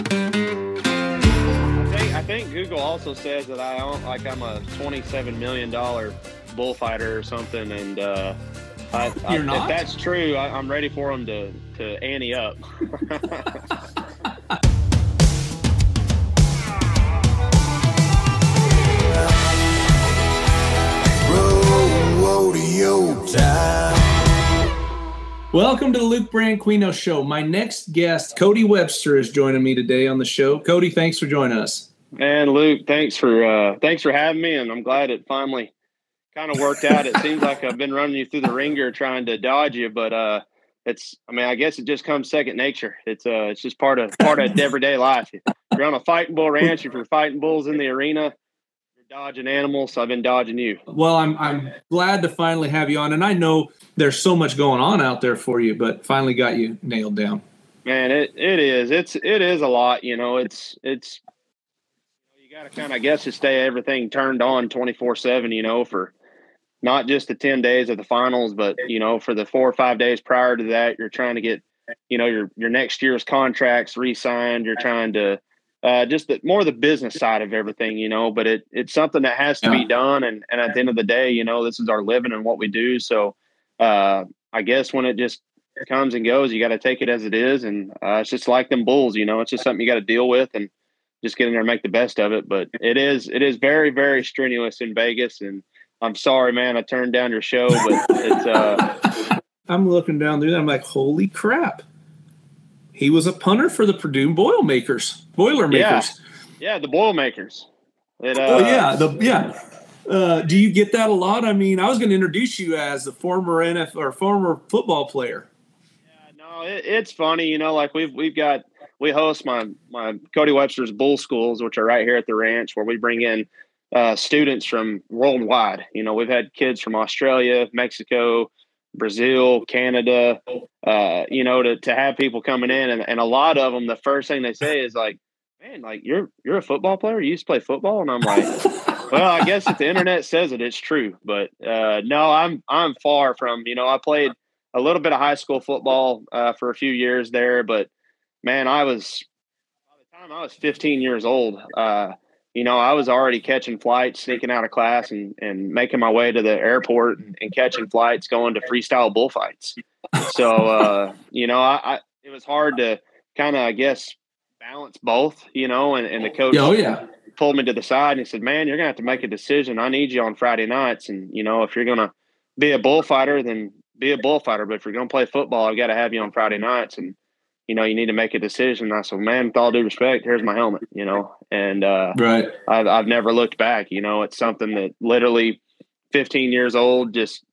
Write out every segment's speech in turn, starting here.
I think, I think Google also says that I own like I'm a twenty-seven million dollar bullfighter or something, and uh, I, I, if that's true, I, I'm ready for them to to ante up. Welcome to the Luke Branquinho Show. My next guest, Cody Webster, is joining me today on the show. Cody, thanks for joining us. and Luke, thanks for uh, thanks for having me, and I'm glad it finally kind of worked out. It seems like I've been running you through the ringer trying to dodge you, but uh, it's I mean I guess it just comes second nature. It's uh it's just part of part of everyday life. If you're on a fighting bull ranch, if you're fighting bulls in the arena, dodging animals. So I've been dodging you. Well, I'm I'm glad to finally have you on, and I know there's so much going on out there for you, but finally got you nailed down. Man, it, it is. It's it is a lot. You know, it's it's you got to kind of guess just stay everything turned on twenty four seven. You know, for not just the ten days of the finals, but you know, for the four or five days prior to that, you're trying to get you know your your next year's contracts re-signed. You're trying to uh, just the, more the business side of everything. You know, but it it's something that has to be done. And and at the end of the day, you know, this is our living and what we do. So uh, I guess when it just comes and goes. You got to take it as it is, and uh, it's just like them bulls. You know, it's just something you got to deal with and just get in there and make the best of it. But it is it is very very strenuous in Vegas, and I'm sorry, man. I turned down your show, but it's uh, I'm looking down there, I'm like, holy crap! He was a punter for the Purdue Boilermakers. Boilermakers. yeah, yeah the Boilermakers. It, uh, Oh yeah, the yeah. Uh, do you get that a lot? I mean, I was going to introduce you as the former NFL or former football player. Yeah, no, it, it's funny, you know. Like we've we've got we host my my Cody Webster's Bull Schools, which are right here at the ranch, where we bring in uh, students from worldwide. You know, we've had kids from Australia, Mexico, Brazil, Canada. Uh, you know, to to have people coming in, and, and a lot of them, the first thing they say is like, "Man, like you're you're a football player. You used to play football," and I'm like. well, I guess if the internet says it, it's true. But uh, no, I'm I'm far from. You know, I played a little bit of high school football uh, for a few years there, but man, I was by the time I was 15 years old. Uh, you know, I was already catching flights, sneaking out of class, and and making my way to the airport and, and catching flights, going to freestyle bullfights. So uh, you know, I, I it was hard to kind of, I guess, balance both. You know, and, and the coach Oh yeah. pulled me to the side and he said, "Man, you're gonna have to make a decision. I need you on Friday nights, and you know if you're gonna be a bullfighter, then be a bullfighter. But if you're gonna play football, I got to have you on Friday nights, and you know you need to make a decision." I said, "Man, with all due respect, here's my helmet. You know, and uh, Right. I've I've never looked back. You know, it's something that literally 15 years old, just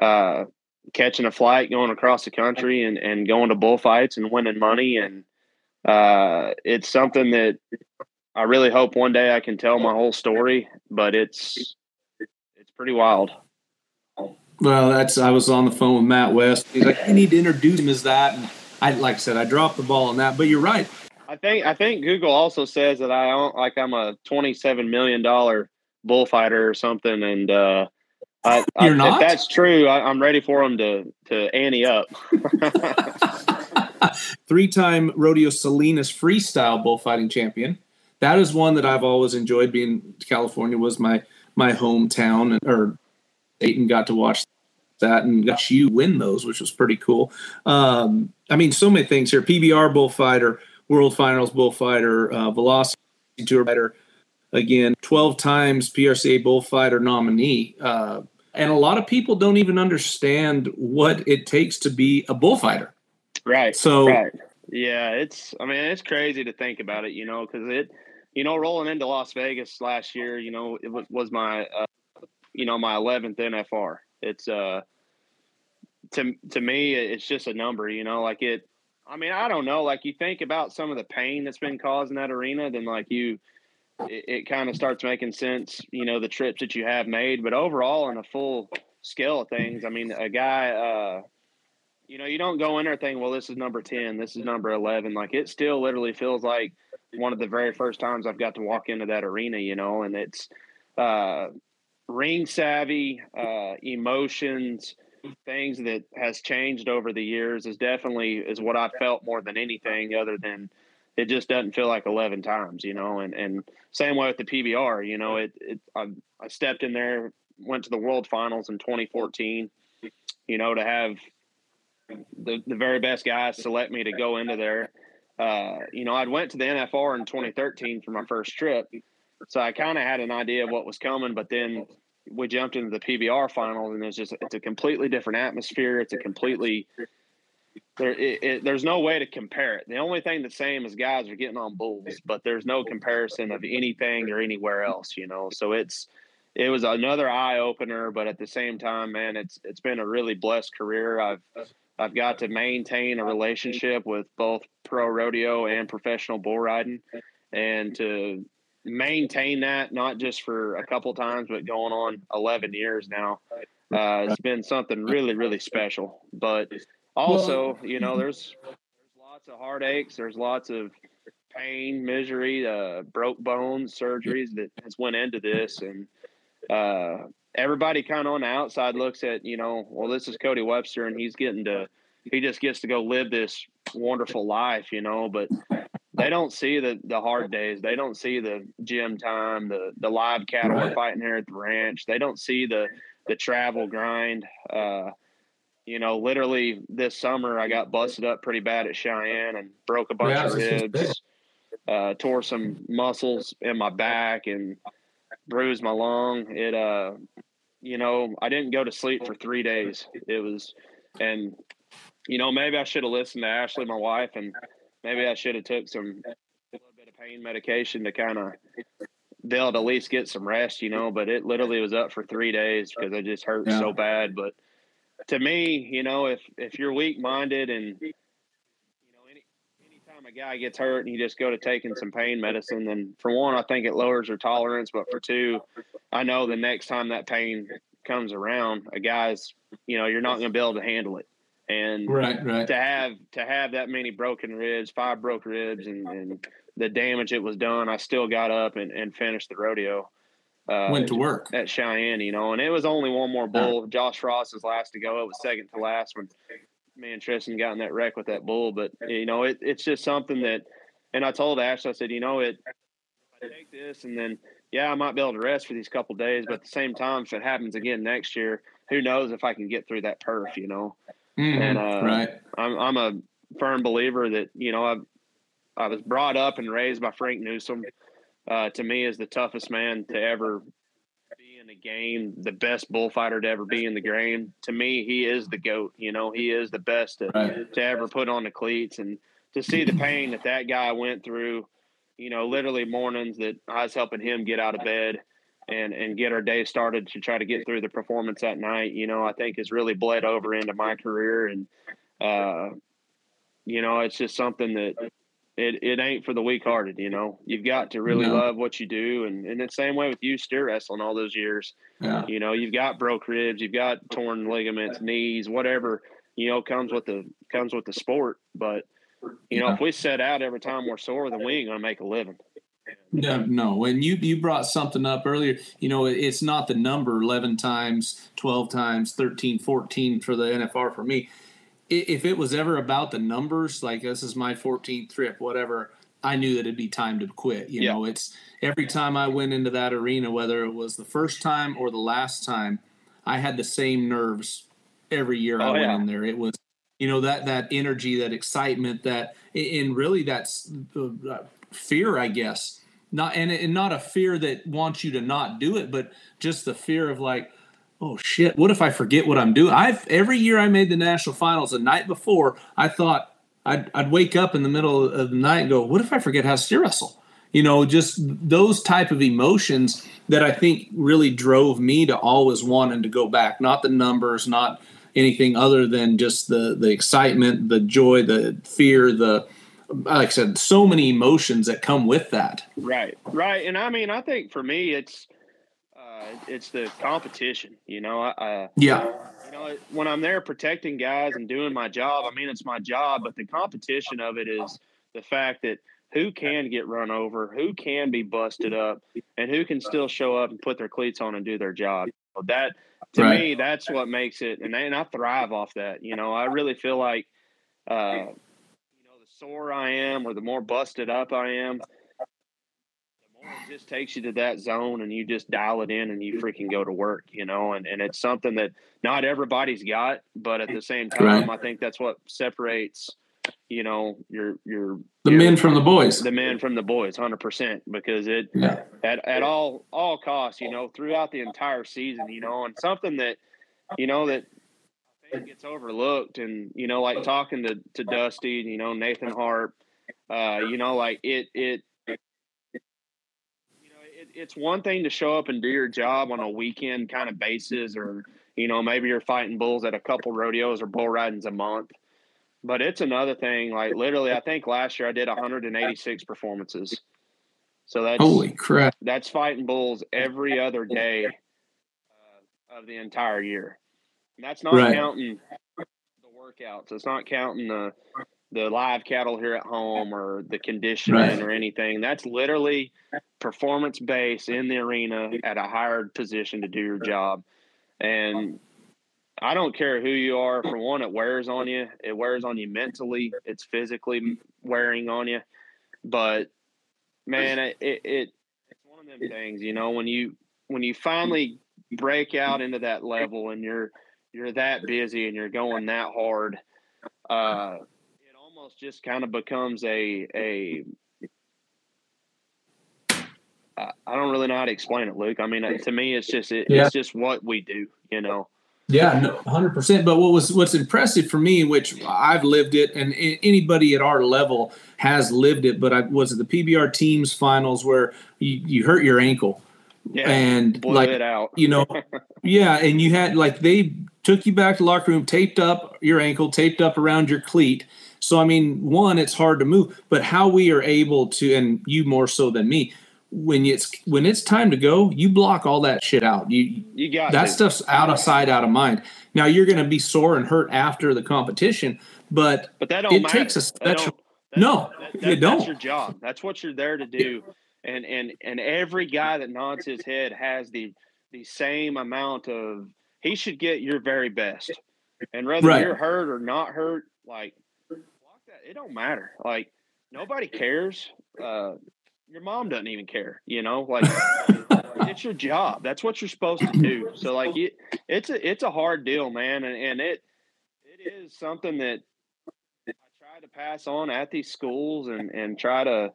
uh, catching a flight, going across the country, and and going to bullfights and winning money, and uh, it's something that I really hope one day I can tell my whole story. But it's it's pretty wild. Well, that's I was on the phone with Matt West. He's like, I need to introduce him as that. And I like I said, I dropped the ball on that. But you're right. I think I think Google also says that I own like I'm a 27 million dollar bullfighter or something, and uh, I, I, You're not? if that's true, I, I'm ready for them to to ante up. Three-time Rodeo Salinas freestyle bullfighting champion. That is one that I've always enjoyed. Being California was my my hometown, and or Dayton got to watch that and got you win those, which was pretty cool. Um, I mean, so many things here. PBR bullfighter. World Finals bullfighter, uh, Velocity Tour fighter, again, 12 times PRCA bullfighter nominee. Uh, and a lot of people don't even understand what it takes to be a bullfighter. Right. So, right. yeah, it's, I mean, it's crazy to think about it, you know, because it, you know, rolling into Las Vegas last year, you know, it was, was my, uh, you know, my 11th NFR. It's, uh, to, to me, it's just a number, you know, like it, I mean, I don't know, like you think about some of the pain that's been caused in that arena, then like you, it, it kind of starts making sense, you know, the trips that you have made. But overall, in a full scale of things, I mean, a guy, uh, you know, you don't go in there thinking, well, this is number 10, this is number 11. Like it still literally feels like one of the very first times I've got to walk into that arena, you know, and it's uh, ring savvy, uh, emotions, things that has changed over the years is definitely is what I felt more than anything other than – it just doesn't feel like 11 times, you know, and, and same way with the PBR, you know, it, it I, I stepped in there, went to the world finals in 2014, you know, to have the, the very best guys select me to go into there. Uh, you know, I'd went to the NFR in 2013 for my first trip. So I kind of had an idea of what was coming, but then we jumped into the PBR finals and it's just, it's a completely different atmosphere. It's a completely, there, it, it, there's no way to compare it. The only thing the same is guys are getting on bulls, but there's no comparison of anything or anywhere else, you know. So it's it was another eye opener, but at the same time, man, it's it's been a really blessed career. I've I've got to maintain a relationship with both pro rodeo and professional bull riding, and to maintain that not just for a couple times, but going on 11 years now. Uh, it's been something really, really special. But also, you know, there's there's lots of heartaches. There's lots of pain, misery, uh, broke bones, surgeries that has went into this, and uh, everybody kind of on the outside looks at, you know, well, this is Cody Webster, and he's getting to, he just gets to go live this wonderful life, you know, but they don't see the the hard days. They don't see the gym time, the the live cattle right. fighting here at the ranch. They don't see the the travel grind. Uh, you know, literally this summer I got busted up pretty bad at Cheyenne and broke a bunch yeah, of ribs, uh, tore some muscles in my back and bruised my lung. It, uh, you know, I didn't go to sleep for three days. It was, and you know, maybe I should have listened to Ashley, my wife, and maybe I should have took some a little bit of pain medication to kind of be able to at least get some rest, you know. But it literally was up for three days because it just hurt yeah. so bad. But to me, you know, if if you're weak minded and you know any anytime a guy gets hurt and you just go to taking some pain medicine, then for one, I think it lowers your tolerance. But for two, I know the next time that pain comes around, a guy's you know you're not going to be able to handle it. And right, right. to have to have that many broken ribs, five broke ribs, and, and the damage it was done, I still got up and, and finished the rodeo uh, went to work at Cheyenne, you know, and it was only one more bull. Josh Frost was last to go. It was second to last when me and Tristan got in that wreck with that bull. But you know, it, it's just something that, and I told Ash, I said, you know, it. I take this, and then yeah, I might be able to rest for these couple days, but at the same time, if it happens again next year, who knows if I can get through that perf, you know? Mm, and uh, right, I'm I'm a firm believer that you know I I was brought up and raised by Frank Newsom uh, to me is the toughest man to ever be in the game, the best bullfighter to ever be in the game. To me, he is the goat. You know, he is the best to, right. to ever put on the cleats, and to see the pain that that guy went through. You know, literally mornings that I was helping him get out of bed and and get our day started to try to get through the performance that night. You know, I think has really bled over into my career, and uh, you know, it's just something that it, it ain't for the weak hearted, you know. You've got to really no. love what you do. And, and the same way with you steer wrestling all those years. Yeah. You know, you've got broke ribs, you've got torn ligaments, knees, whatever, you know, comes with the comes with the sport. But you know, if we set out every time we're sore, then we ain't gonna make a living. No, no. When you you brought something up earlier, you know, it's not the number 11 times, 12 times, 13, 14 for the NFR for me if it was ever about the numbers, like this is my 14th trip, whatever, I knew that it'd be time to quit. You yeah. know, it's every time I went into that arena, whether it was the first time or the last time, I had the same nerves every year oh, I went yeah. in there. It was, you know that that energy that excitement that and really that's uh, fear i guess. Not and, and not a fear that wants you to not do it but just the fear of like oh shit what if i forget what i'm doing? I've every year i made the national finals the night before i thought i'd, I'd wake up in the middle of the night and go what if i forget how to steer wrestle? You know just those type of emotions that i think really drove me to always wanting to go back. Not the numbers not anything other than just the the excitement, the joy, the fear, the like I said, so many emotions that come with that. Right, right, and I mean, I think for me, it's uh, it's the competition. You know, uh, yeah. You know, when I'm there protecting guys and doing my job, I mean, it's my job, but the competition of it is the fact that who can get run over, who can be busted up, and who can still show up and put their cleats on and do their job. That to right. me, that's what makes it, and, and I thrive off that. You know, I really feel like, uh, you know, the sore I am or the more busted up I am, the more it just takes you to that zone and you just dial it in and you freaking go to work, you know, and, and it's something that not everybody's got, but at the same time, right. I think that's what separates – you know your your the your, men from the boys the men from the boys 100% because it yeah. at, at all all costs you know throughout the entire season you know and something that you know that I think gets overlooked and you know like talking to to Dusty you know Nathan Harp uh you know like it it you know it, it's one thing to show up and do your job on a weekend kind of basis or you know maybe you're fighting bulls at a couple rodeos or bull ridings a month but it's another thing. Like literally, I think last year I did 186 performances. So that's holy crap. That's fighting bulls every other day uh, of the entire year. And that's not right. counting the workouts. It's not counting the the live cattle here at home or the conditioning right. or anything. That's literally performance based in the arena at a hired position to do your job. And I don't care who you are. For one, it wears on you. It wears on you mentally. It's physically wearing on you. But man, it, it, it it's one of them things. You know, when you when you finally break out into that level and you're you're that busy and you're going that hard, uh, it almost just kind of becomes a a I don't really know how to explain it, Luke. I mean, to me, it's just it, yeah. it's just what we do, you know. Yeah, no, 100%. But what was what's impressive for me, which I've lived it, and anybody at our level has lived it, but I was at the PBR teams finals where you, you hurt your ankle. Yeah, and like it out. you know, yeah, and you had like they took you back to locker room, taped up your ankle, taped up around your cleat. So I mean, one, it's hard to move, but how we are able to, and you more so than me, when it's when it's time to go, you block all that shit out. You you got that stuff's out of sight, out of mind. Now you're going to be sore and hurt after the competition, but but that don't it matter. takes a special. no, that, that, you don't. That's your job. That's what you're there to do. And and and every guy that nods his head has the the same amount of. He should get your very best, and whether right. you're hurt or not hurt, like. It don't matter. Like nobody cares. Uh, your mom doesn't even care, you know, like it's your job. That's what you're supposed to do. So like it, it's a, it's a hard deal, man. And, and it, it is something that I try to pass on at these schools and, and try to,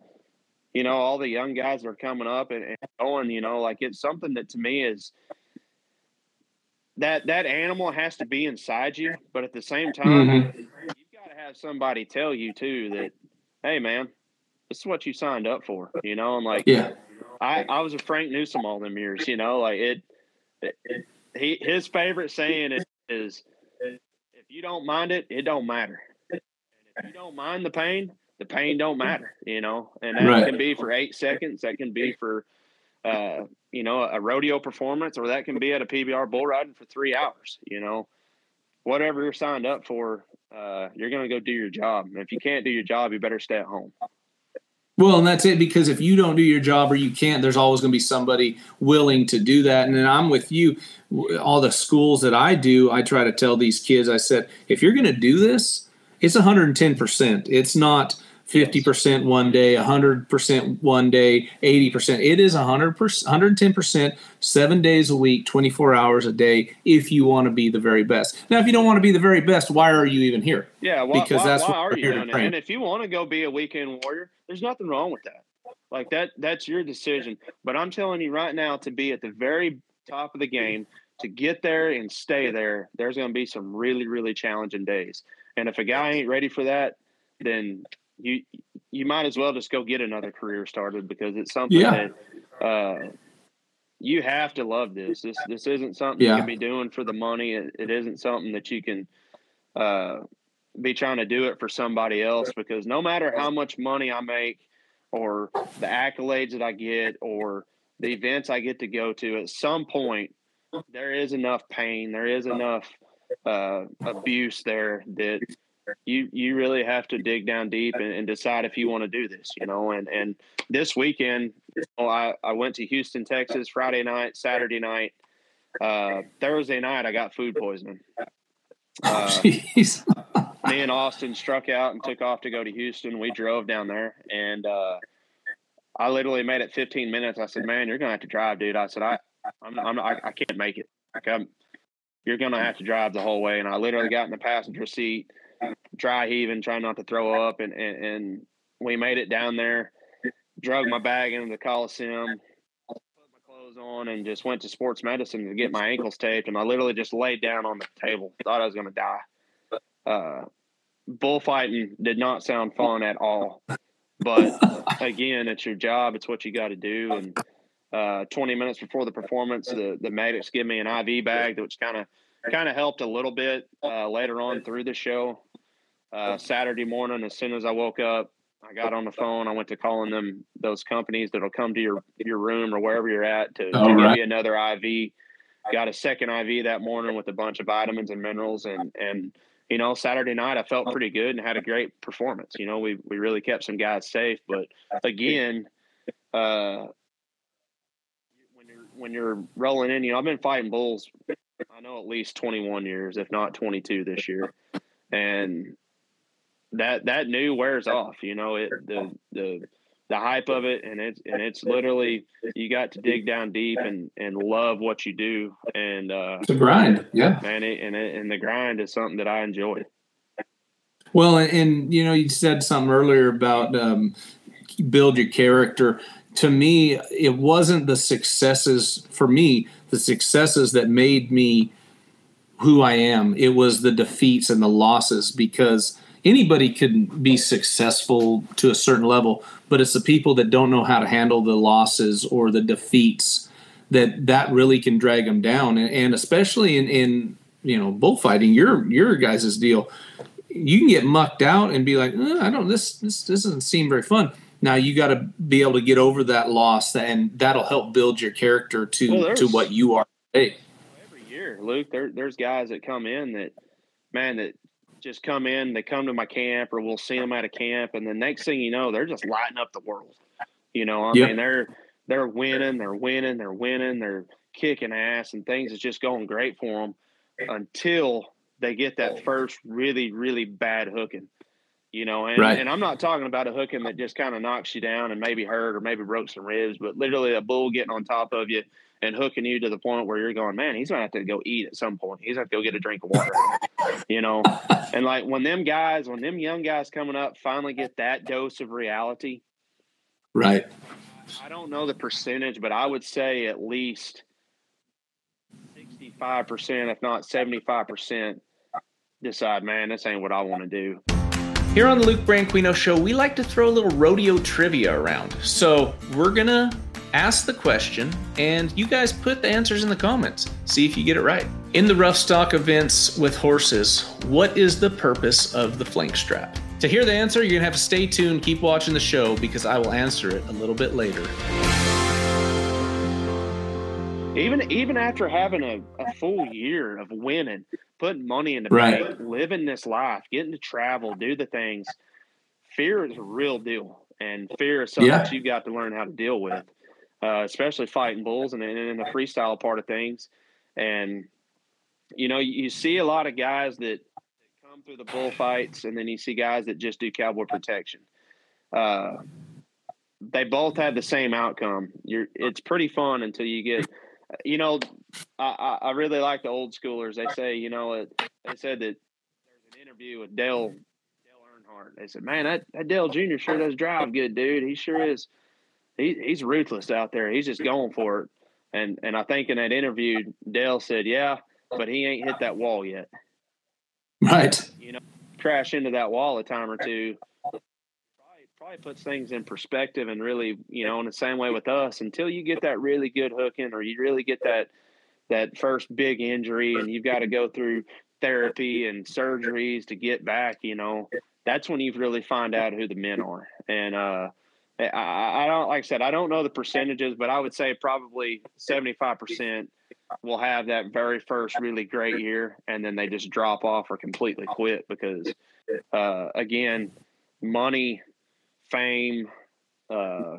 you know, all the young guys that are coming up and, and going, you know, like it's something that to me is that, that animal has to be inside you, but at the same time, mm-hmm. you've got to have somebody tell you too that, Hey man, this is what you signed up for, you know. And like, yeah, I I was a Frank Newsom all them years, you know. Like it, it, it he his favorite saying is, is if you don't mind it, it don't matter. And if you don't mind the pain, the pain don't matter, you know. And that right. can be for eight seconds. That can be for uh, you know, a rodeo performance, or that can be at a PBR bull riding for three hours, you know. Whatever you're signed up for, uh, you're going to go do your job. And if you can't do your job, you better stay at home. Well, and that's it because if you don't do your job or you can't, there's always going to be somebody willing to do that. And then I'm with you. All the schools that I do, I try to tell these kids, I said, if you're going to do this, it's 110%. It's not 50% one day, 100% one day, 80%. It is 100%, 110%, seven days a week, 24 hours a day, if you want to be the very best. Now, if you don't want to be the very best, why are you even here? Yeah, why, because why, that's why what are we're you here to doing it? train. And if you want to go be a weekend warrior, there's nothing wrong with that. Like that, that's your decision. But I'm telling you right now, to be at the very top of the game, to get there and stay there, there's going to be some really, really challenging days. And if a guy ain't ready for that, then you you might as well just go get another career started because it's something Yeah. that uh, you have to love this. This this isn't something you can be doing for the money. It, it isn't something that you can uh, be trying to do it for somebody else because no matter how much money I make or the accolades that I get or the events I get to go to, at some point there is enough pain, there is enough uh, abuse there that you you really have to dig down deep and, and decide if you want to do this, you know. And and this weekend, you know, I I went to Houston, Texas, Friday night, Saturday night, uh, Thursday night. I got food poisoning. Uh, Jeez. me and Austin struck out and took off to go to Houston. We drove down there, and uh, I literally made it 15 minutes. I said, "Man, you're gonna have to drive, dude." I said, "I, I'm, I'm I, I can't make it. Like, I'm, you're gonna have to drive the whole way." And I literally got in the passenger seat, dry heaving, trying not to throw up, and and, and we made it down there. Drug my bag into the Coliseum, put my clothes on, and just went to sports medicine to get my ankles taped. And I literally just laid down on the table, thought I was gonna die. Uh, bullfighting did not sound fun at all. But again, it's your job. It's what you got to do. And uh, 20 minutes before the performance, the the medics give me an IV bag, which kind of kind of helped a little bit uh, later on through the show. Uh, Saturday morning, as soon as I woke up, I got on the phone. I went to calling them those companies that'll come to your your room or wherever you're at to, to All give right. you another IV. Got a second IV that morning with a bunch of vitamins and minerals, and and you know Saturday night I felt pretty good and had a great performance. You know we we really kept some guys safe, but again, uh, when you're when you're rolling in, you know I've been fighting bulls. I know at least 21 years, if not 22 this year, and that that new wears off. You know it the the the hype of it, and it's and it's literally you got to dig down deep and and love what you do, and uh, It's a grind. Yeah. man, it, and it, and the grind is something that I enjoy. Well, and, and you know, you said something earlier about um, build your character. To me, it wasn't the successes for me, the successes that made me who I am. It was the defeats and the losses because anybody can be successful to a certain level, but it's the people that don't know how to handle the losses or the defeats that that really can drag them down. And, and especially in, in you know bullfighting, your your guys' deal you can get mucked out and be like, "Uh, I don't this this this doesn't seem very fun. Now you got to be able to get over that loss, and that'll help build your character to Well, to what you are today. every year, Luke. There, there's guys that come in that, man, that just come in. They come to my camp, or we'll see them at a camp, and the next thing you know, they're just lighting up the world. You know, I Yep. mean, they're they're winning, they're winning, they're winning, they're kicking ass, and things is just going great for them until they get that oh. first really, really bad hooking. You know, and, Right. and I'm not talking about a hooking that just kind of knocks you down and maybe hurt or maybe broke some ribs, but literally a bull getting on top of you and hooking you to the point where you're going, man, he's gonna have to go eat at some point. He's gonna have to go get a drink of water, you know. And like when them guys, when them young guys coming up finally get that dose of reality, Right. I don't know the percentage, but I would say at least sixty-five percent, if not seventy-five percent, decide, man, this ain't what I want to do. Here on the Luke Branquinho Show, we like to throw a little rodeo trivia around. So we're gonna ask the question, and you guys put the answers in the comments. See if you get it right. In the rough stock events with horses, what is the purpose of the flank strap? To hear the answer, you're gonna have to stay tuned, keep watching the show because I will answer it a little bit later. Even even after having a, a full year of winning, putting money in the Right. bank, living this life, getting to travel, do the things, fear is a real deal, and fear is something Yeah. that you got to learn how to deal with, uh, especially fighting bulls and, in the freestyle part of things. And you know, you, you see a lot of guys that, that come through the bullfights, and then you see guys that just do cowboy protection. uh, they both had the same outcome. You're, it's pretty fun until you get, you know, I, I really like the old schoolers. They say, you know, it, they said that there's an interview with Dale, Dale Earnhardt. They said, man, that, that Dale Jr. sure does drive good, dude. He sure is. He, he's ruthless out there. He's just going for it. And, and I think in that interview, Dale said, yeah, but he ain't hit that wall yet. Right. You know, crash into that wall a time or two probably puts things in perspective and really, you know, in the same way with us, until you get that really good hooking or you really get that that first big injury and you've got to go through therapy and surgeries to get back, you know, that's when you really find out who the men are. And uh I, I don't like I said, I don't know the percentages, but I would say probably seventy five percent will have that very first really great year and then they just drop off or completely quit because uh again money fame, uh,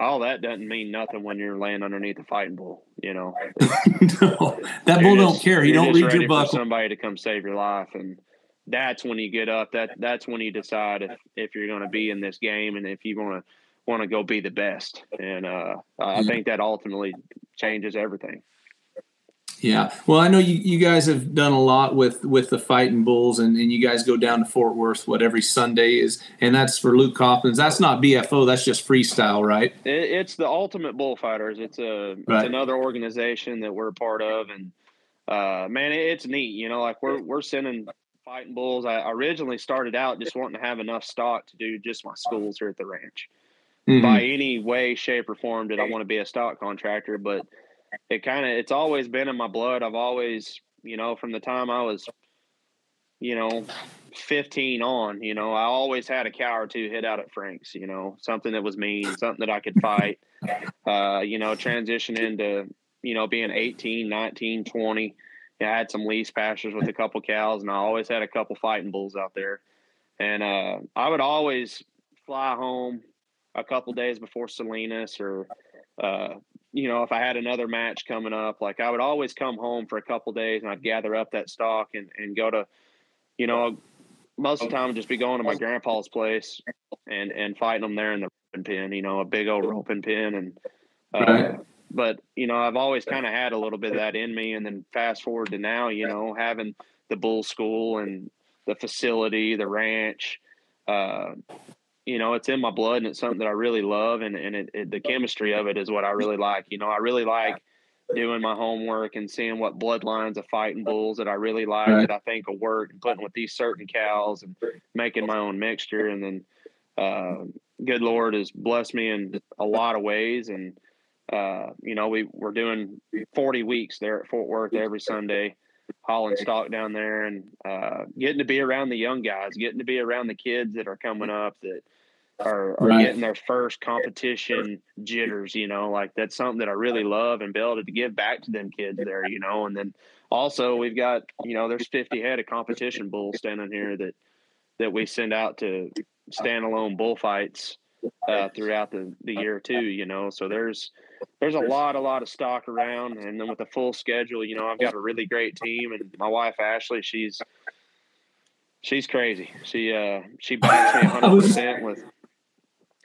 all that doesn't mean nothing when you're laying underneath a fighting bull. You know, no, that bull don't care. He don't read your buckle. somebody to come save your life, and that's when you get up. That that's when you decide if if you're going to be in this game and if you want to want to go be the best. And uh, I think that ultimately changes everything. Yeah. Well, I know you, you guys have done a lot with, with the fighting bulls and, and you guys go down to Fort Worth, what every Sunday is. And that's for Luke Coffins. That's not BFO. That's just freestyle, right? It, it's the ultimate bullfighters. It's a, right. it's another organization that we're a part of. And, uh, man, it, it's neat. You know, like we're, we're sending fighting bulls. I originally started out just wanting to have enough stock to do just my schools here at the ranch. Mm-hmm. By any way, shape, or form did I want to be a stock contractor, but it kind of it's always been in my blood. I've always, you know, from the time I was, you know, 15 on, you know, I always had a cow or two hit out at Frank's, you know, something that was mean, something that I could fight. Uh, you know, transition into, you know, being 18, 19, 20. Yeah, I had some lease pastures with a couple cows, and I always had a couple fighting bulls out there. And uh, I would always fly home a couple days before Salinas or uh, you know, if I had another match coming up, like I would always come home for a couple days and I'd gather up that stock and, and go to, you know, most of the time I'd just be going to my grandpa's place and, and fighting them there in the roping pen, you know, a big old roping pen. And, uh, right. But, you know, I've always kind of had a little bit of that in me. And then fast forward to now, you know, having the bull school and the facility, the ranch, uh, you know, it's in my blood and it's something that I really love. And, and it, it, the chemistry of it is what I really like. You know, I really like doing my homework and seeing what bloodlines of fighting bulls that I really like right. that I think will work and putting with these certain cows and making my own mixture. And then, uh, good Lord has blessed me in a lot of ways. And, uh, you know, we we're doing 40 weeks there at Fort Worth every Sunday, hauling stock down there and, uh, getting to be around the young guys, getting to be around the kids that are coming up that, are, are right. getting their first competition jitters, you know, like that's something that I really love and be able to give back to them kids there, you know, and then also we've got, you know, there's 50 head of competition bulls standing here that, that we send out to standalone bullfights uh, throughout the, the year too, you know, so there's, there's a lot, a lot of stock around. And then with the full schedule, you know, I've got a really great team and my wife, Ashley, she's, she's crazy. She, uh, she backs me hundred percent with,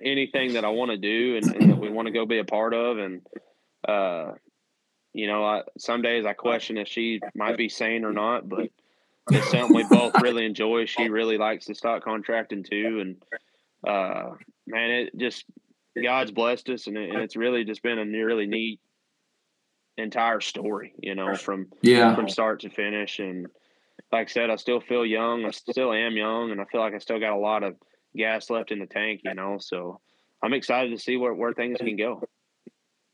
anything that I want to do and, and, that we want to go be a part of. And, uh, you know, I, some days I question if she might be sane or not, but it's something we both really enjoy. She really likes the stock contracting too. And, uh, man, it just, God's blessed us and, it, and it's really just been a really neat entire story, you know, from, yeah. from start to finish. And like I said, I still feel young. I still am young and I feel like I still got a lot of, gas left in the tank, you know. So I'm excited to see where, where things can go.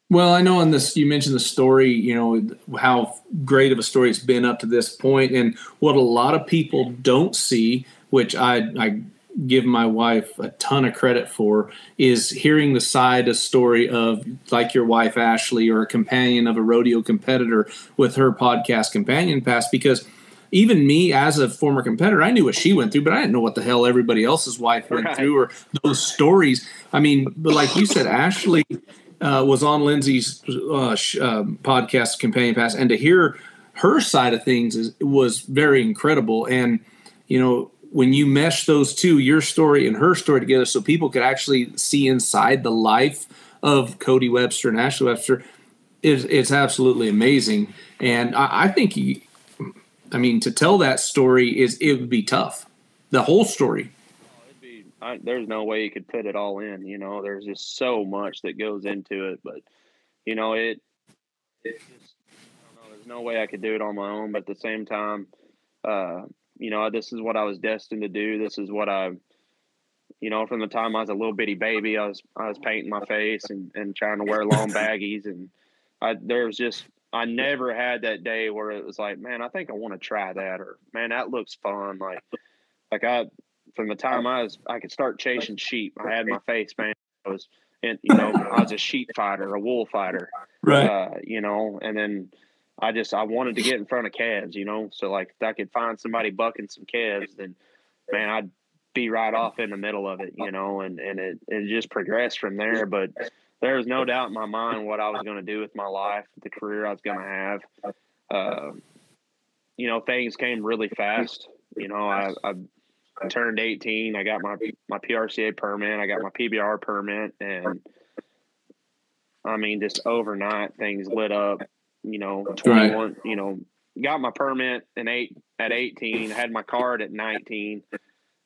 Well, I know on this you mentioned the story, you know, how great of a story it's been up to this point, and what a lot of people don't see, which I I give my wife a ton of credit for, is hearing the side a story of like your wife Ashley or a companion of a rodeo competitor with her podcast Companion Pass because even me as a former competitor, I knew what she went through, but I didn't know what the hell everybody else's wife went right. through or those stories. I mean, but like you said, Ashley uh, was on Lindsay's uh, sh- uh, podcast, Companion Pass, and to hear her side of things is, was very incredible. And you know, when you mesh those two, your story and her story together, so people could actually see inside the life of Cody Webster and Ashley Webster, is it's absolutely amazing. And I, I think he, I mean, to tell that story is it would be tough. The whole story. Be, I, there's no way you could fit it all in. You know, there's just so much that goes into it. But you know, it it just know. There's no way I could do it on my own. But at the same time, uh, you know, this is what I was destined to do. This is what I, you know, from the time I was a little bitty baby, I was I was painting my face and, and trying to wear long baggies, and I there was just I never had that day where it was like, man, I think I want to try that, or man, that looks fun. Like, like I from the time I was I could start chasing sheep, I had my face man. I was, and you know, I was a sheep fighter, a wool fighter, right? Uh, you know, and then I just I wanted to get in front of calves, you know. So like if I could find somebody bucking some calves, then man, I'd be right off in the middle of it, you know, and and it it just progressed from there. But there was no doubt in my mind what I was going to do with my life, the career I was going to have. Uh, you know, things came really fast. You know, I, I turned 18. I got my my PRCA permit. I got my PBR permit, and I mean, just overnight things lit up you know, 21, right. you know, got my permit in eight at 18, had my card at 19,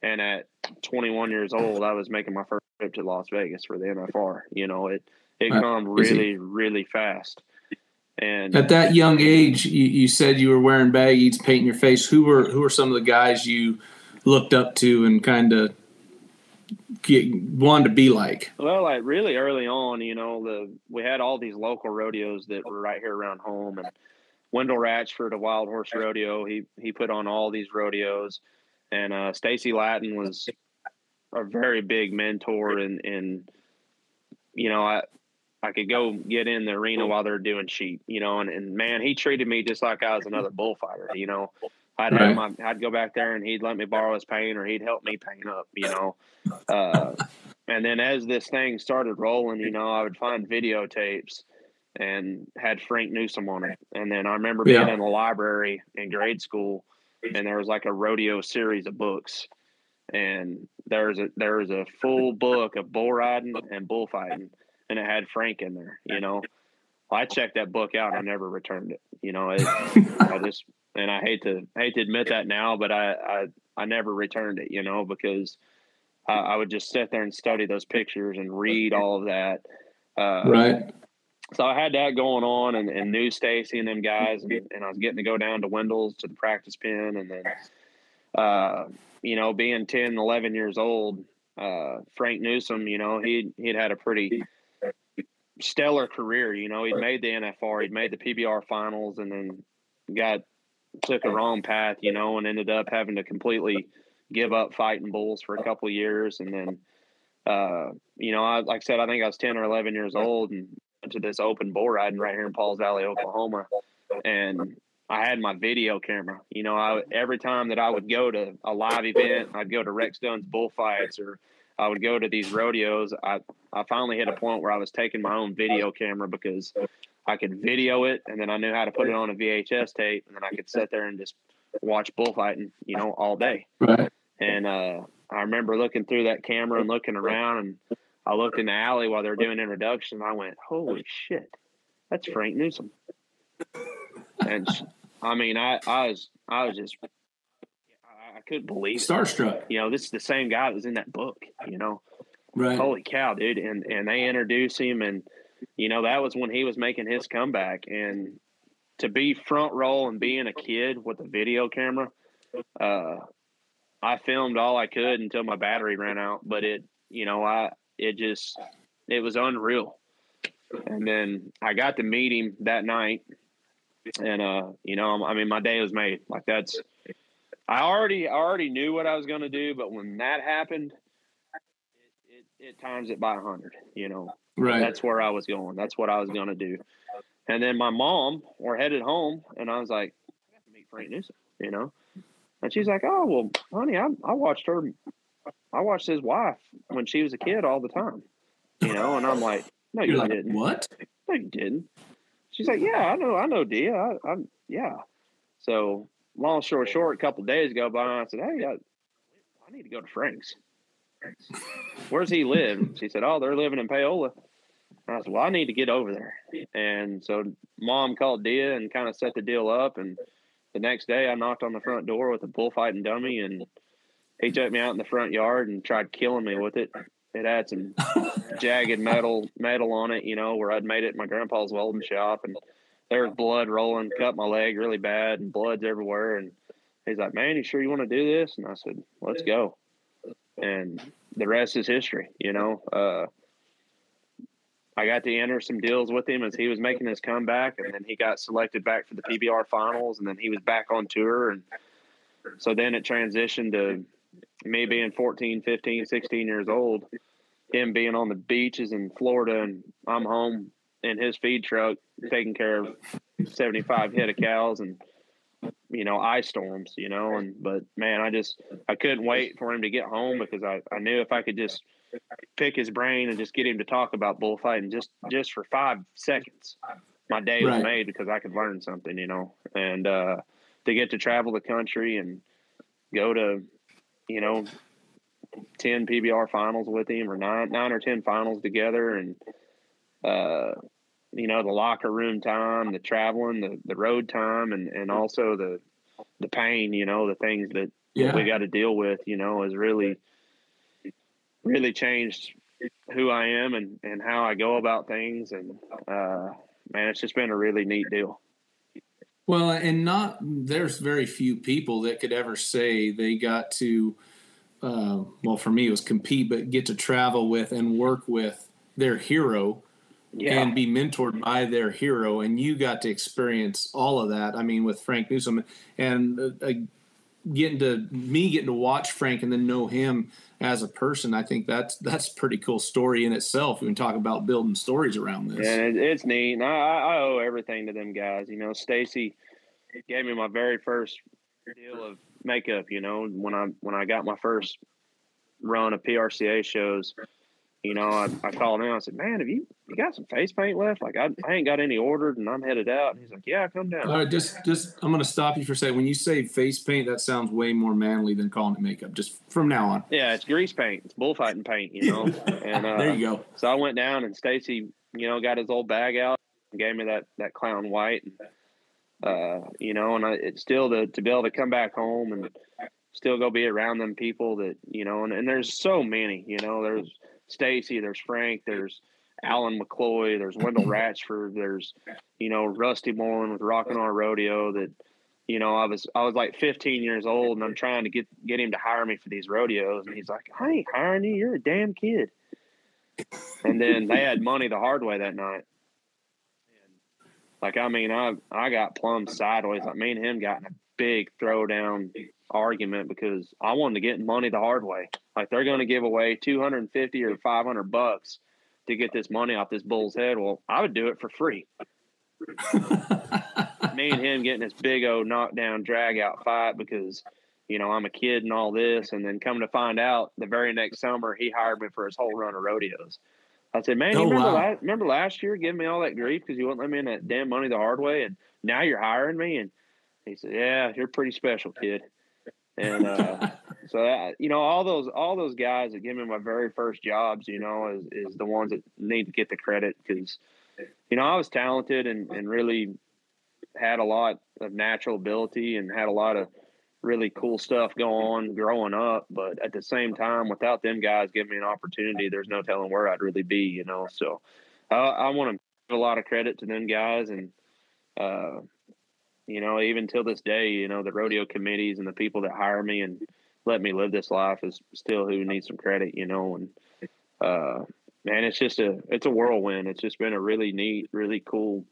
and at 21 years old, I was making my first trip to Las Vegas for the NFR. You know, it it right. come really really fast. And at that young age, you, you said you were wearing baggies, painting your face. Who were who were some of the guys you looked up to and kind of wanted to be like? Well, like really early on, you know, the we had all these local rodeos that were right here around home, and Wendell Ratchford, a wild horse rodeo, he he put on all these rodeos, and uh, Stacy Latin was a very big mentor, and and you know I. I could go get in the arena while they're doing sheep, you know, and, and man, he treated me just like I was another bullfighter, you know. I'd right. have my, I'd go back there and he'd let me borrow his paint or he'd help me paint up, you know. Uh, and then as this thing started rolling, you know, I would find videotapes and had Frank Newsom on it. And then I remember being yeah. in the library in grade school and there was like a rodeo series of books. And there's a there's a full book of bull riding and bullfighting and it had Frank in there, you know. I checked that book out. I never returned it. You know, it, I just and I hate to hate to admit that now, but I I, I never returned it. You know, because I, I would just sit there and study those pictures and read all of that. Uh, right. So I had that going on, and, and knew Stacy and them guys, and, and I was getting to go down to Wendell's to the practice pen, and then, uh, you know, being 10, 11 years old, uh, Frank Newsom, you know, he he'd had a pretty stellar career. You know, he'd made the NFR, he'd made the PBR finals, and then got took a wrong path, you know, and ended up having to completely give up fighting bulls for a couple years. And then, uh, you know, I, like I said, I think I was 10 or 11 years old and went to this open bull riding right here in Pauls Valley, Oklahoma. And I had my video camera. You know, I every time that I would go to a live event, I'd go to Rex Dunn's bullfights or I would go to these rodeos. I I finally hit a point where I was taking my own video camera because I could video it, and then I knew how to put it on a VHS tape, and then I could sit there and just watch bullfighting, you know, all day. Right. And uh, I remember looking through that camera and looking around, and I looked in the alley while they were doing introduction. And I went, "Holy shit, that's Frank Newsom!" And I mean, I, I was, I was just, I couldn't believe starstruck. It. You know, this is the same guy that was in that book. You know, right? Holy cow, dude! And and they introduce him, and you know that was when he was making his comeback, and to be front row and being a kid with a video camera, uh, I filmed all I could until my battery ran out. But it, you know, I it just it was unreal. And then I got to meet him that night, and uh, you know, I mean, my day was made. Like that's, I already I already knew what I was going to do, but when that happened, it, it, it times it by a hundred. You know, right? That's where I was going. That's what I was going to do. And then my mom, we're headed home, and I was like, I got to meet Frank Newsom, you know. And she's like, "Oh well, honey, I I watched her, I watched his wife when she was a kid all the time, you know." And I'm like, "No, you like, didn't. What? No, you didn't." She's like, "Yeah, I know, I know, Dia. I, I'm yeah." So long story short, a couple days go by, and I said, "Hey, I, need to go to Frank's. Where's he live? She said, Oh, they're living in Paola. I said, Well, I need to get over there. And so mom called Dia and kind of set the deal up. And the next day I knocked on the front door with a bullfighting dummy and he took me out in the front yard and tried killing me with it. It had some jagged metal metal on it, you know, where I'd made it in my grandpa's welding shop and there was blood rolling, cut my leg really bad and blood's everywhere. And he's like, Man, you sure you want to do this? And I said, Let's go. And the rest is history, you know. Uh, I got to enter some deals with him as he was making his comeback, and then he got selected back for the PBR finals, and then he was back on tour. And so then it transitioned to me being 14, 15, 16 years old, him being on the beaches in Florida, and I'm home in his feed truck taking care of 75 head of cows and you know ice storms you know and but man i just i couldn't wait for him to get home because i, I knew if i could just pick his brain and just get him to talk about bullfighting just just for five seconds my day was made because i could learn something you know and uh to get to travel the country and go to you know 10 pbr finals with him or nine nine or 10 finals together and uh you know the locker room time the traveling the, the road time and and also the the pain you know the things that Yeah. we got to deal with you know has really really changed who i am and and how i go about things. And uh man it's just been a really neat deal. Well, and not there's very few people that could ever say they got to, uh, well, for me it was compete, but get to travel with and work with their hero yeah and be mentored by their hero, and you got to experience all of that. I mean, with Frank Newsom and uh, uh, getting to me getting to watch Frank and then know him as a person, I think that's that's a pretty cool story in itself. We can talk about building stories around this. It, it's neat. And I, I I owe everything to them guys. You know, Stacy gave me my very first deal of makeup. You know, when I when I got my first run of PRCA shows, you know, I, I called him. I said, "Man, have you you got some face paint left? Like I, I ain't got any ordered, and I'm headed out." And he's like, "Yeah, come down." All right, just just I'm going to stop you for a second. When you say face paint, that sounds way more manly than calling it makeup. Just from now on, Yeah, it's grease paint. It's bullfighting paint. You know, and uh, there you go. So I went down and Stacy, you know, got his old bag out and gave me that that clown white, and uh, you know, and I, it's still to to be able to come back home and still go be around them people that you know, and, and there's so many, you know, there's Stacy, there's Frank, there's Alan McCloy, there's Wendell Ratchford, there's you know Rusty Morin with Rockin' on Rodeo that. You know, I was I was like 15 years old, and I'm trying to get get him to hire me for these rodeos, and he's like, "I ain't hiring you. You're a damn kid." and then they had money the hard way that night. Like I mean, I I got plumb sideways. Like me and him got in a big throwdown argument because I wanted to get money the hard way. Like they're going to give away two hundred and fifty or five hundred bucks to get this money off this bull's head. Well, I would do it for free. me and him getting this big old knockdown drag out fight because you know I'm a kid and all this, and then come to find out the very next summer he hired me for his whole run of rodeos. I said, man, you Oh, remember, wow. last, remember last year giving me all that grief because you wouldn't let me in that damn money the hard way, and now you're hiring me? And he said, yeah, you're pretty special, kid. And uh, so that, you know, all those all those guys that give me my very first jobs, you know, is is the ones that need to get the credit because, you know, I was talented and and really had a lot of natural ability and had a lot of really cool stuff go on growing up. But at the same time, without them guys giving me an opportunity, there's no telling where I'd really be, you know. So I, I want to give a lot of credit to them guys. And, uh, you know, even till this day, you know, the rodeo committees and the people that hire me and let me live this life is still who needs some credit, you know. And, uh, man, it's just a, it's a whirlwind. It's just been a really neat, really cool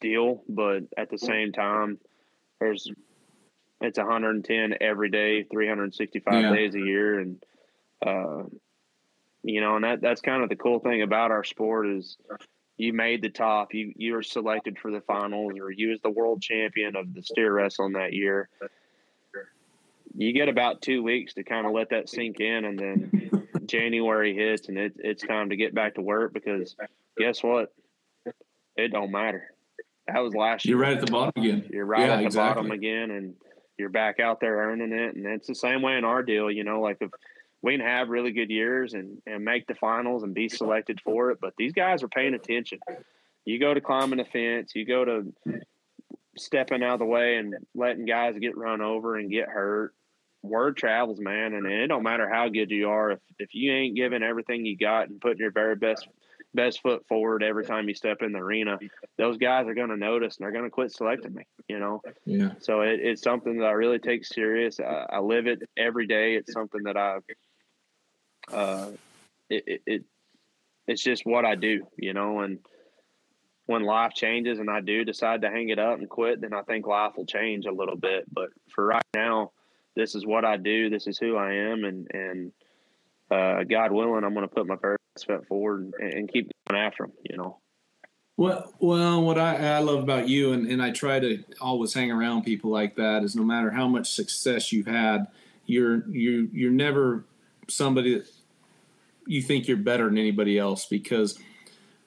deal. But at the same time, there's, it's 110 every day, 365 Yeah. days a year. And, uh, you know, and that, that's kind of the cool thing about our sport is you made the top, you, you were selected for the finals or you was the world champion of the steer wrestling that year. You get about two weeks to kind of let that sink in and then January hits and it, it's time to get back to work because guess what? It don't matter. That was last year You're right at the bottom again. you're right Yeah, at the exactly. bottom again and you're back out there earning it. And it's the same way in our deal, you know, like if we can have really good years and, and make the finals and be selected for it, but these guys are paying attention. You go to climbing a fence, you go to stepping out of the way and letting guys get run over and get hurt. Word travels, man, and it don't matter how good you are if if you ain't giving everything you got and putting your very best best foot forward every time you step in the arena, those guys are going to notice and they're going to quit selecting me. You know, Yeah. so it, it's something that I really take serious. I, I live it every day. It's something that I, uh, it, it, it, it's just what I do, you know, and when life changes and I do decide to hang it up and quit, then I think life will change a little bit. But for right now, this is what I do. This is who I am. And, and, uh, God willing, I'm going to put my best foot forward and, and keep going after them, you know. Well, well, what I, I love about you, and, and I try to always hang around people like that, is no matter how much success you've had, you're you you're never somebody that you think you're better than anybody else because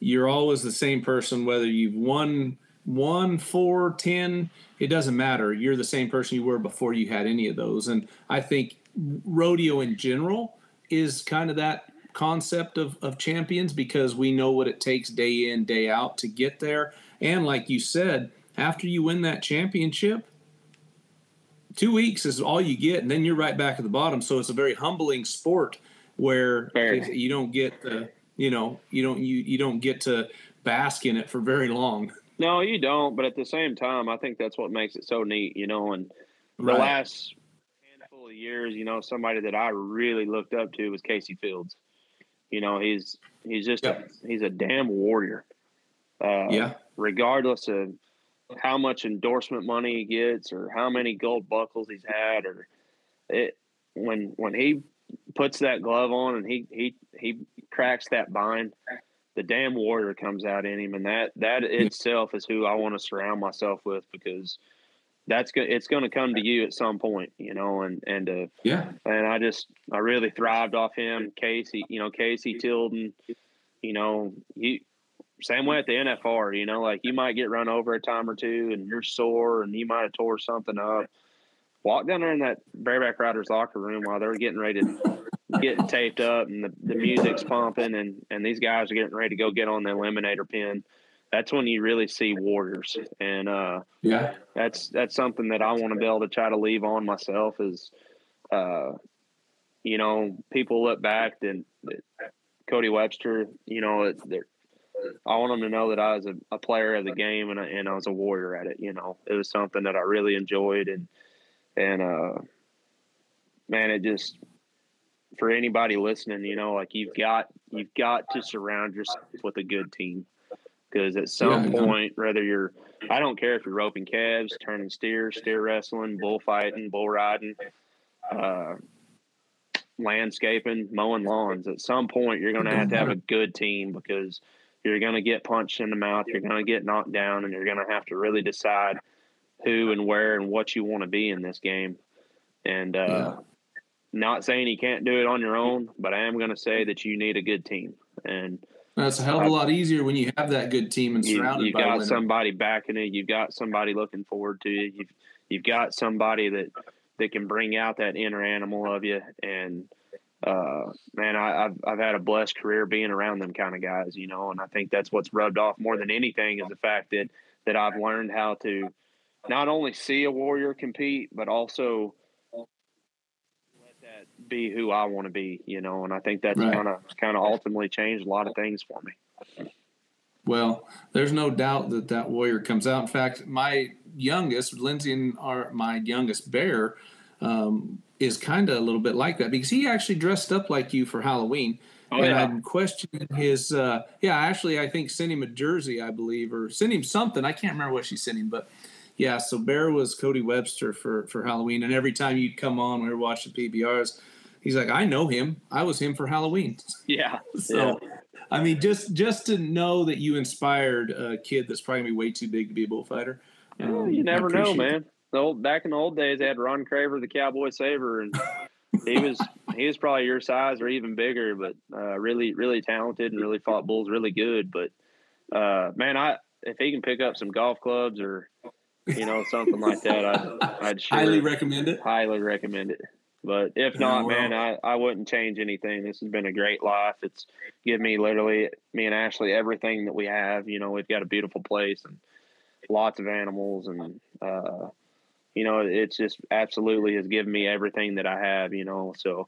you're always the same person. Whether you've won one, four, ten, it doesn't matter. You're the same person you were before you had any of those. And I think rodeo in general is kind of that concept of, of champions because we know what it takes day in, day out to get there. And like you said, after you win that championship, two weeks is all you get, and then you're right back at the bottom. So it's a very humbling sport where Very. you don't get the you know you don't you you don't get to bask in it for very long. No, you don't. But at the same time, I think that's what makes it so neat, you know. And the Right. last handful of years, you know, somebody that I really looked up to was Casey Fields. You know, he's he's just Yep. a, he's a damn warrior. Uh, Yeah. Regardless of how much endorsement money he gets or how many gold buckles he's had, or it when when he puts that glove on and he he he cracks that bind, the damn warrior comes out in him, and that that itself is who I want to surround myself with because that's good. It's going to come to you at some point, you know, and and uh, Yeah. and I just I really thrived off him. Casey, you know, Casey Tilden, you know, you same way at the NFR, you know, like you might get run over a time or two and you're sore and you might have tore something up. Walk down there in that bareback riders locker room while they're getting ready to get taped up and the, the music's pumping and, and these guys are getting ready to go get on the eliminator pin. That's when you really see warriors. And uh Yeah. that's that's something that I want to be able to try to leave on myself is, uh, you know, people look back and Cody Webster, you know, it, I want them to know that I was a, a player of the game and, I- and I was a warrior at it. You know, it was something that I really enjoyed and and uh, man, it just for anybody listening, you know, like you've got you've got to surround yourself with a good team because at some Yeah, point, whether you're I don't care if you're roping calves, turning steers, steer wrestling, bullfighting, bull riding, uh, landscaping, mowing lawns. At some point, you're going to have to have a good team because you're going to get punched in the mouth, you're going to get knocked down, and you're going to have to really decide who and where and what you want to be in this game. And uh, Yeah. not saying you can't do it on your own, but I am going to say that you need a good team. And That's a hell of a lot easier when you have that good team and you, surrounded you've by got winners. somebody backing it. You've got somebody looking forward to you. You've you've got somebody that that can bring out that inner animal of you. And uh, man, I, I've I've had a blessed career being around them kind of guys, you know. And I think that's what's rubbed off more than anything is the fact that that I've learned how to not only see a warrior compete, but also let that be who I want to be, you know. And I think that's Right. kind of kind of ultimately changed a lot of things for me. Well, there's no doubt that that warrior comes out. In fact, my youngest, Lindsay, and our my youngest bear, um, is kind of a little bit like that because he actually dressed up like you for Halloween. Oh, and yeah. I'm questioning his. Uh, yeah, actually, I think sent him a jersey, I believe, or sent him something. I can't remember what she sent him, but yeah. So Bear was Cody Webster for for Halloween, and every time you'd come on, we were watching PBRs. He's like, I know him. I was him for Halloween. Yeah. So, I mean, just just to know that you inspired a kid that's probably gonna be way too big to be a bullfighter. Well, um, you never know, man. The old, back in the old days, they had Ron Craver, the Cowboy Saver, and he was he was probably your size or even bigger, but uh, really really talented and really fought bulls really good. But uh, man, I if he can pick up some golf clubs or you know, something like that, I'd, I'd sure highly recommend it. Highly recommend it. But if not, well, man, I, I wouldn't change anything. This has been a great life. It's given me literally me and Ashley everything that we have. You know, we've got a beautiful place and lots of animals, and uh, you know, it's just absolutely has given me everything that I have. You know, so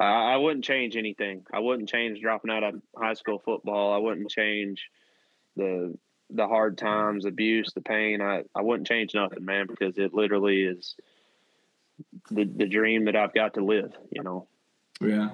I, I wouldn't change anything. I wouldn't change dropping out of high school football. I wouldn't change the the hard times, abuse, the pain. I, I wouldn't change nothing, man, because it literally is the the dream that I've got to live. You know. Yeah.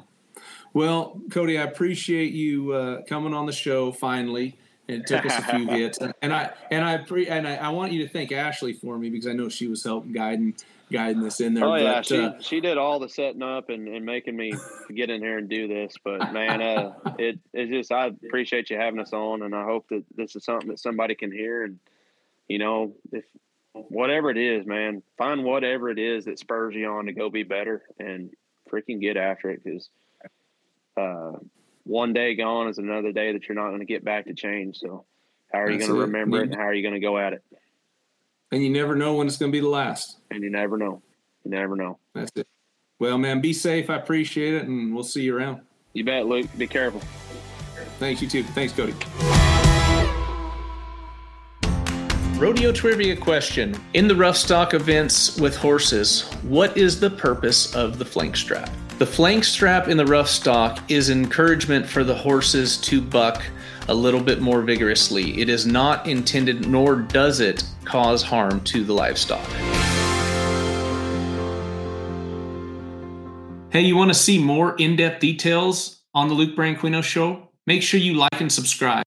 Well, Cody, I appreciate you uh, coming on the show finally. It took us a few hits, and I and I pre and I, I, want you to thank Ashley for me because I know she was helping guiding guiding this in there. Oh yeah, but, she uh, she did all the setting up and, and making me get in here and do this. But man, uh, it it's just I appreciate you having us on, and I hope that this is something that somebody can hear. And you know, if whatever it is, man, find whatever it is that spurs you on to go be better and freaking get after it because uh, one day gone is another day that you're not going to get back to change. So, how are you going to remember it, and how are you going to go at it? And you never know when it's going to be the last. And you never know. You never know. That's it. Well, man, be safe. I appreciate it, and we'll see you around. You bet, Luke. Be careful. Thanks, you too. Thanks, Cody. Rodeo trivia question. In the rough stock events with horses, what is the purpose of the flank strap? The flank strap in the rough stock is encouragement for the horses to buck a little bit more vigorously. It is not intended, nor does it cause harm to the livestock. Hey, you want to see more in depth details on the Luke Branquinho Show? Make sure you like and subscribe.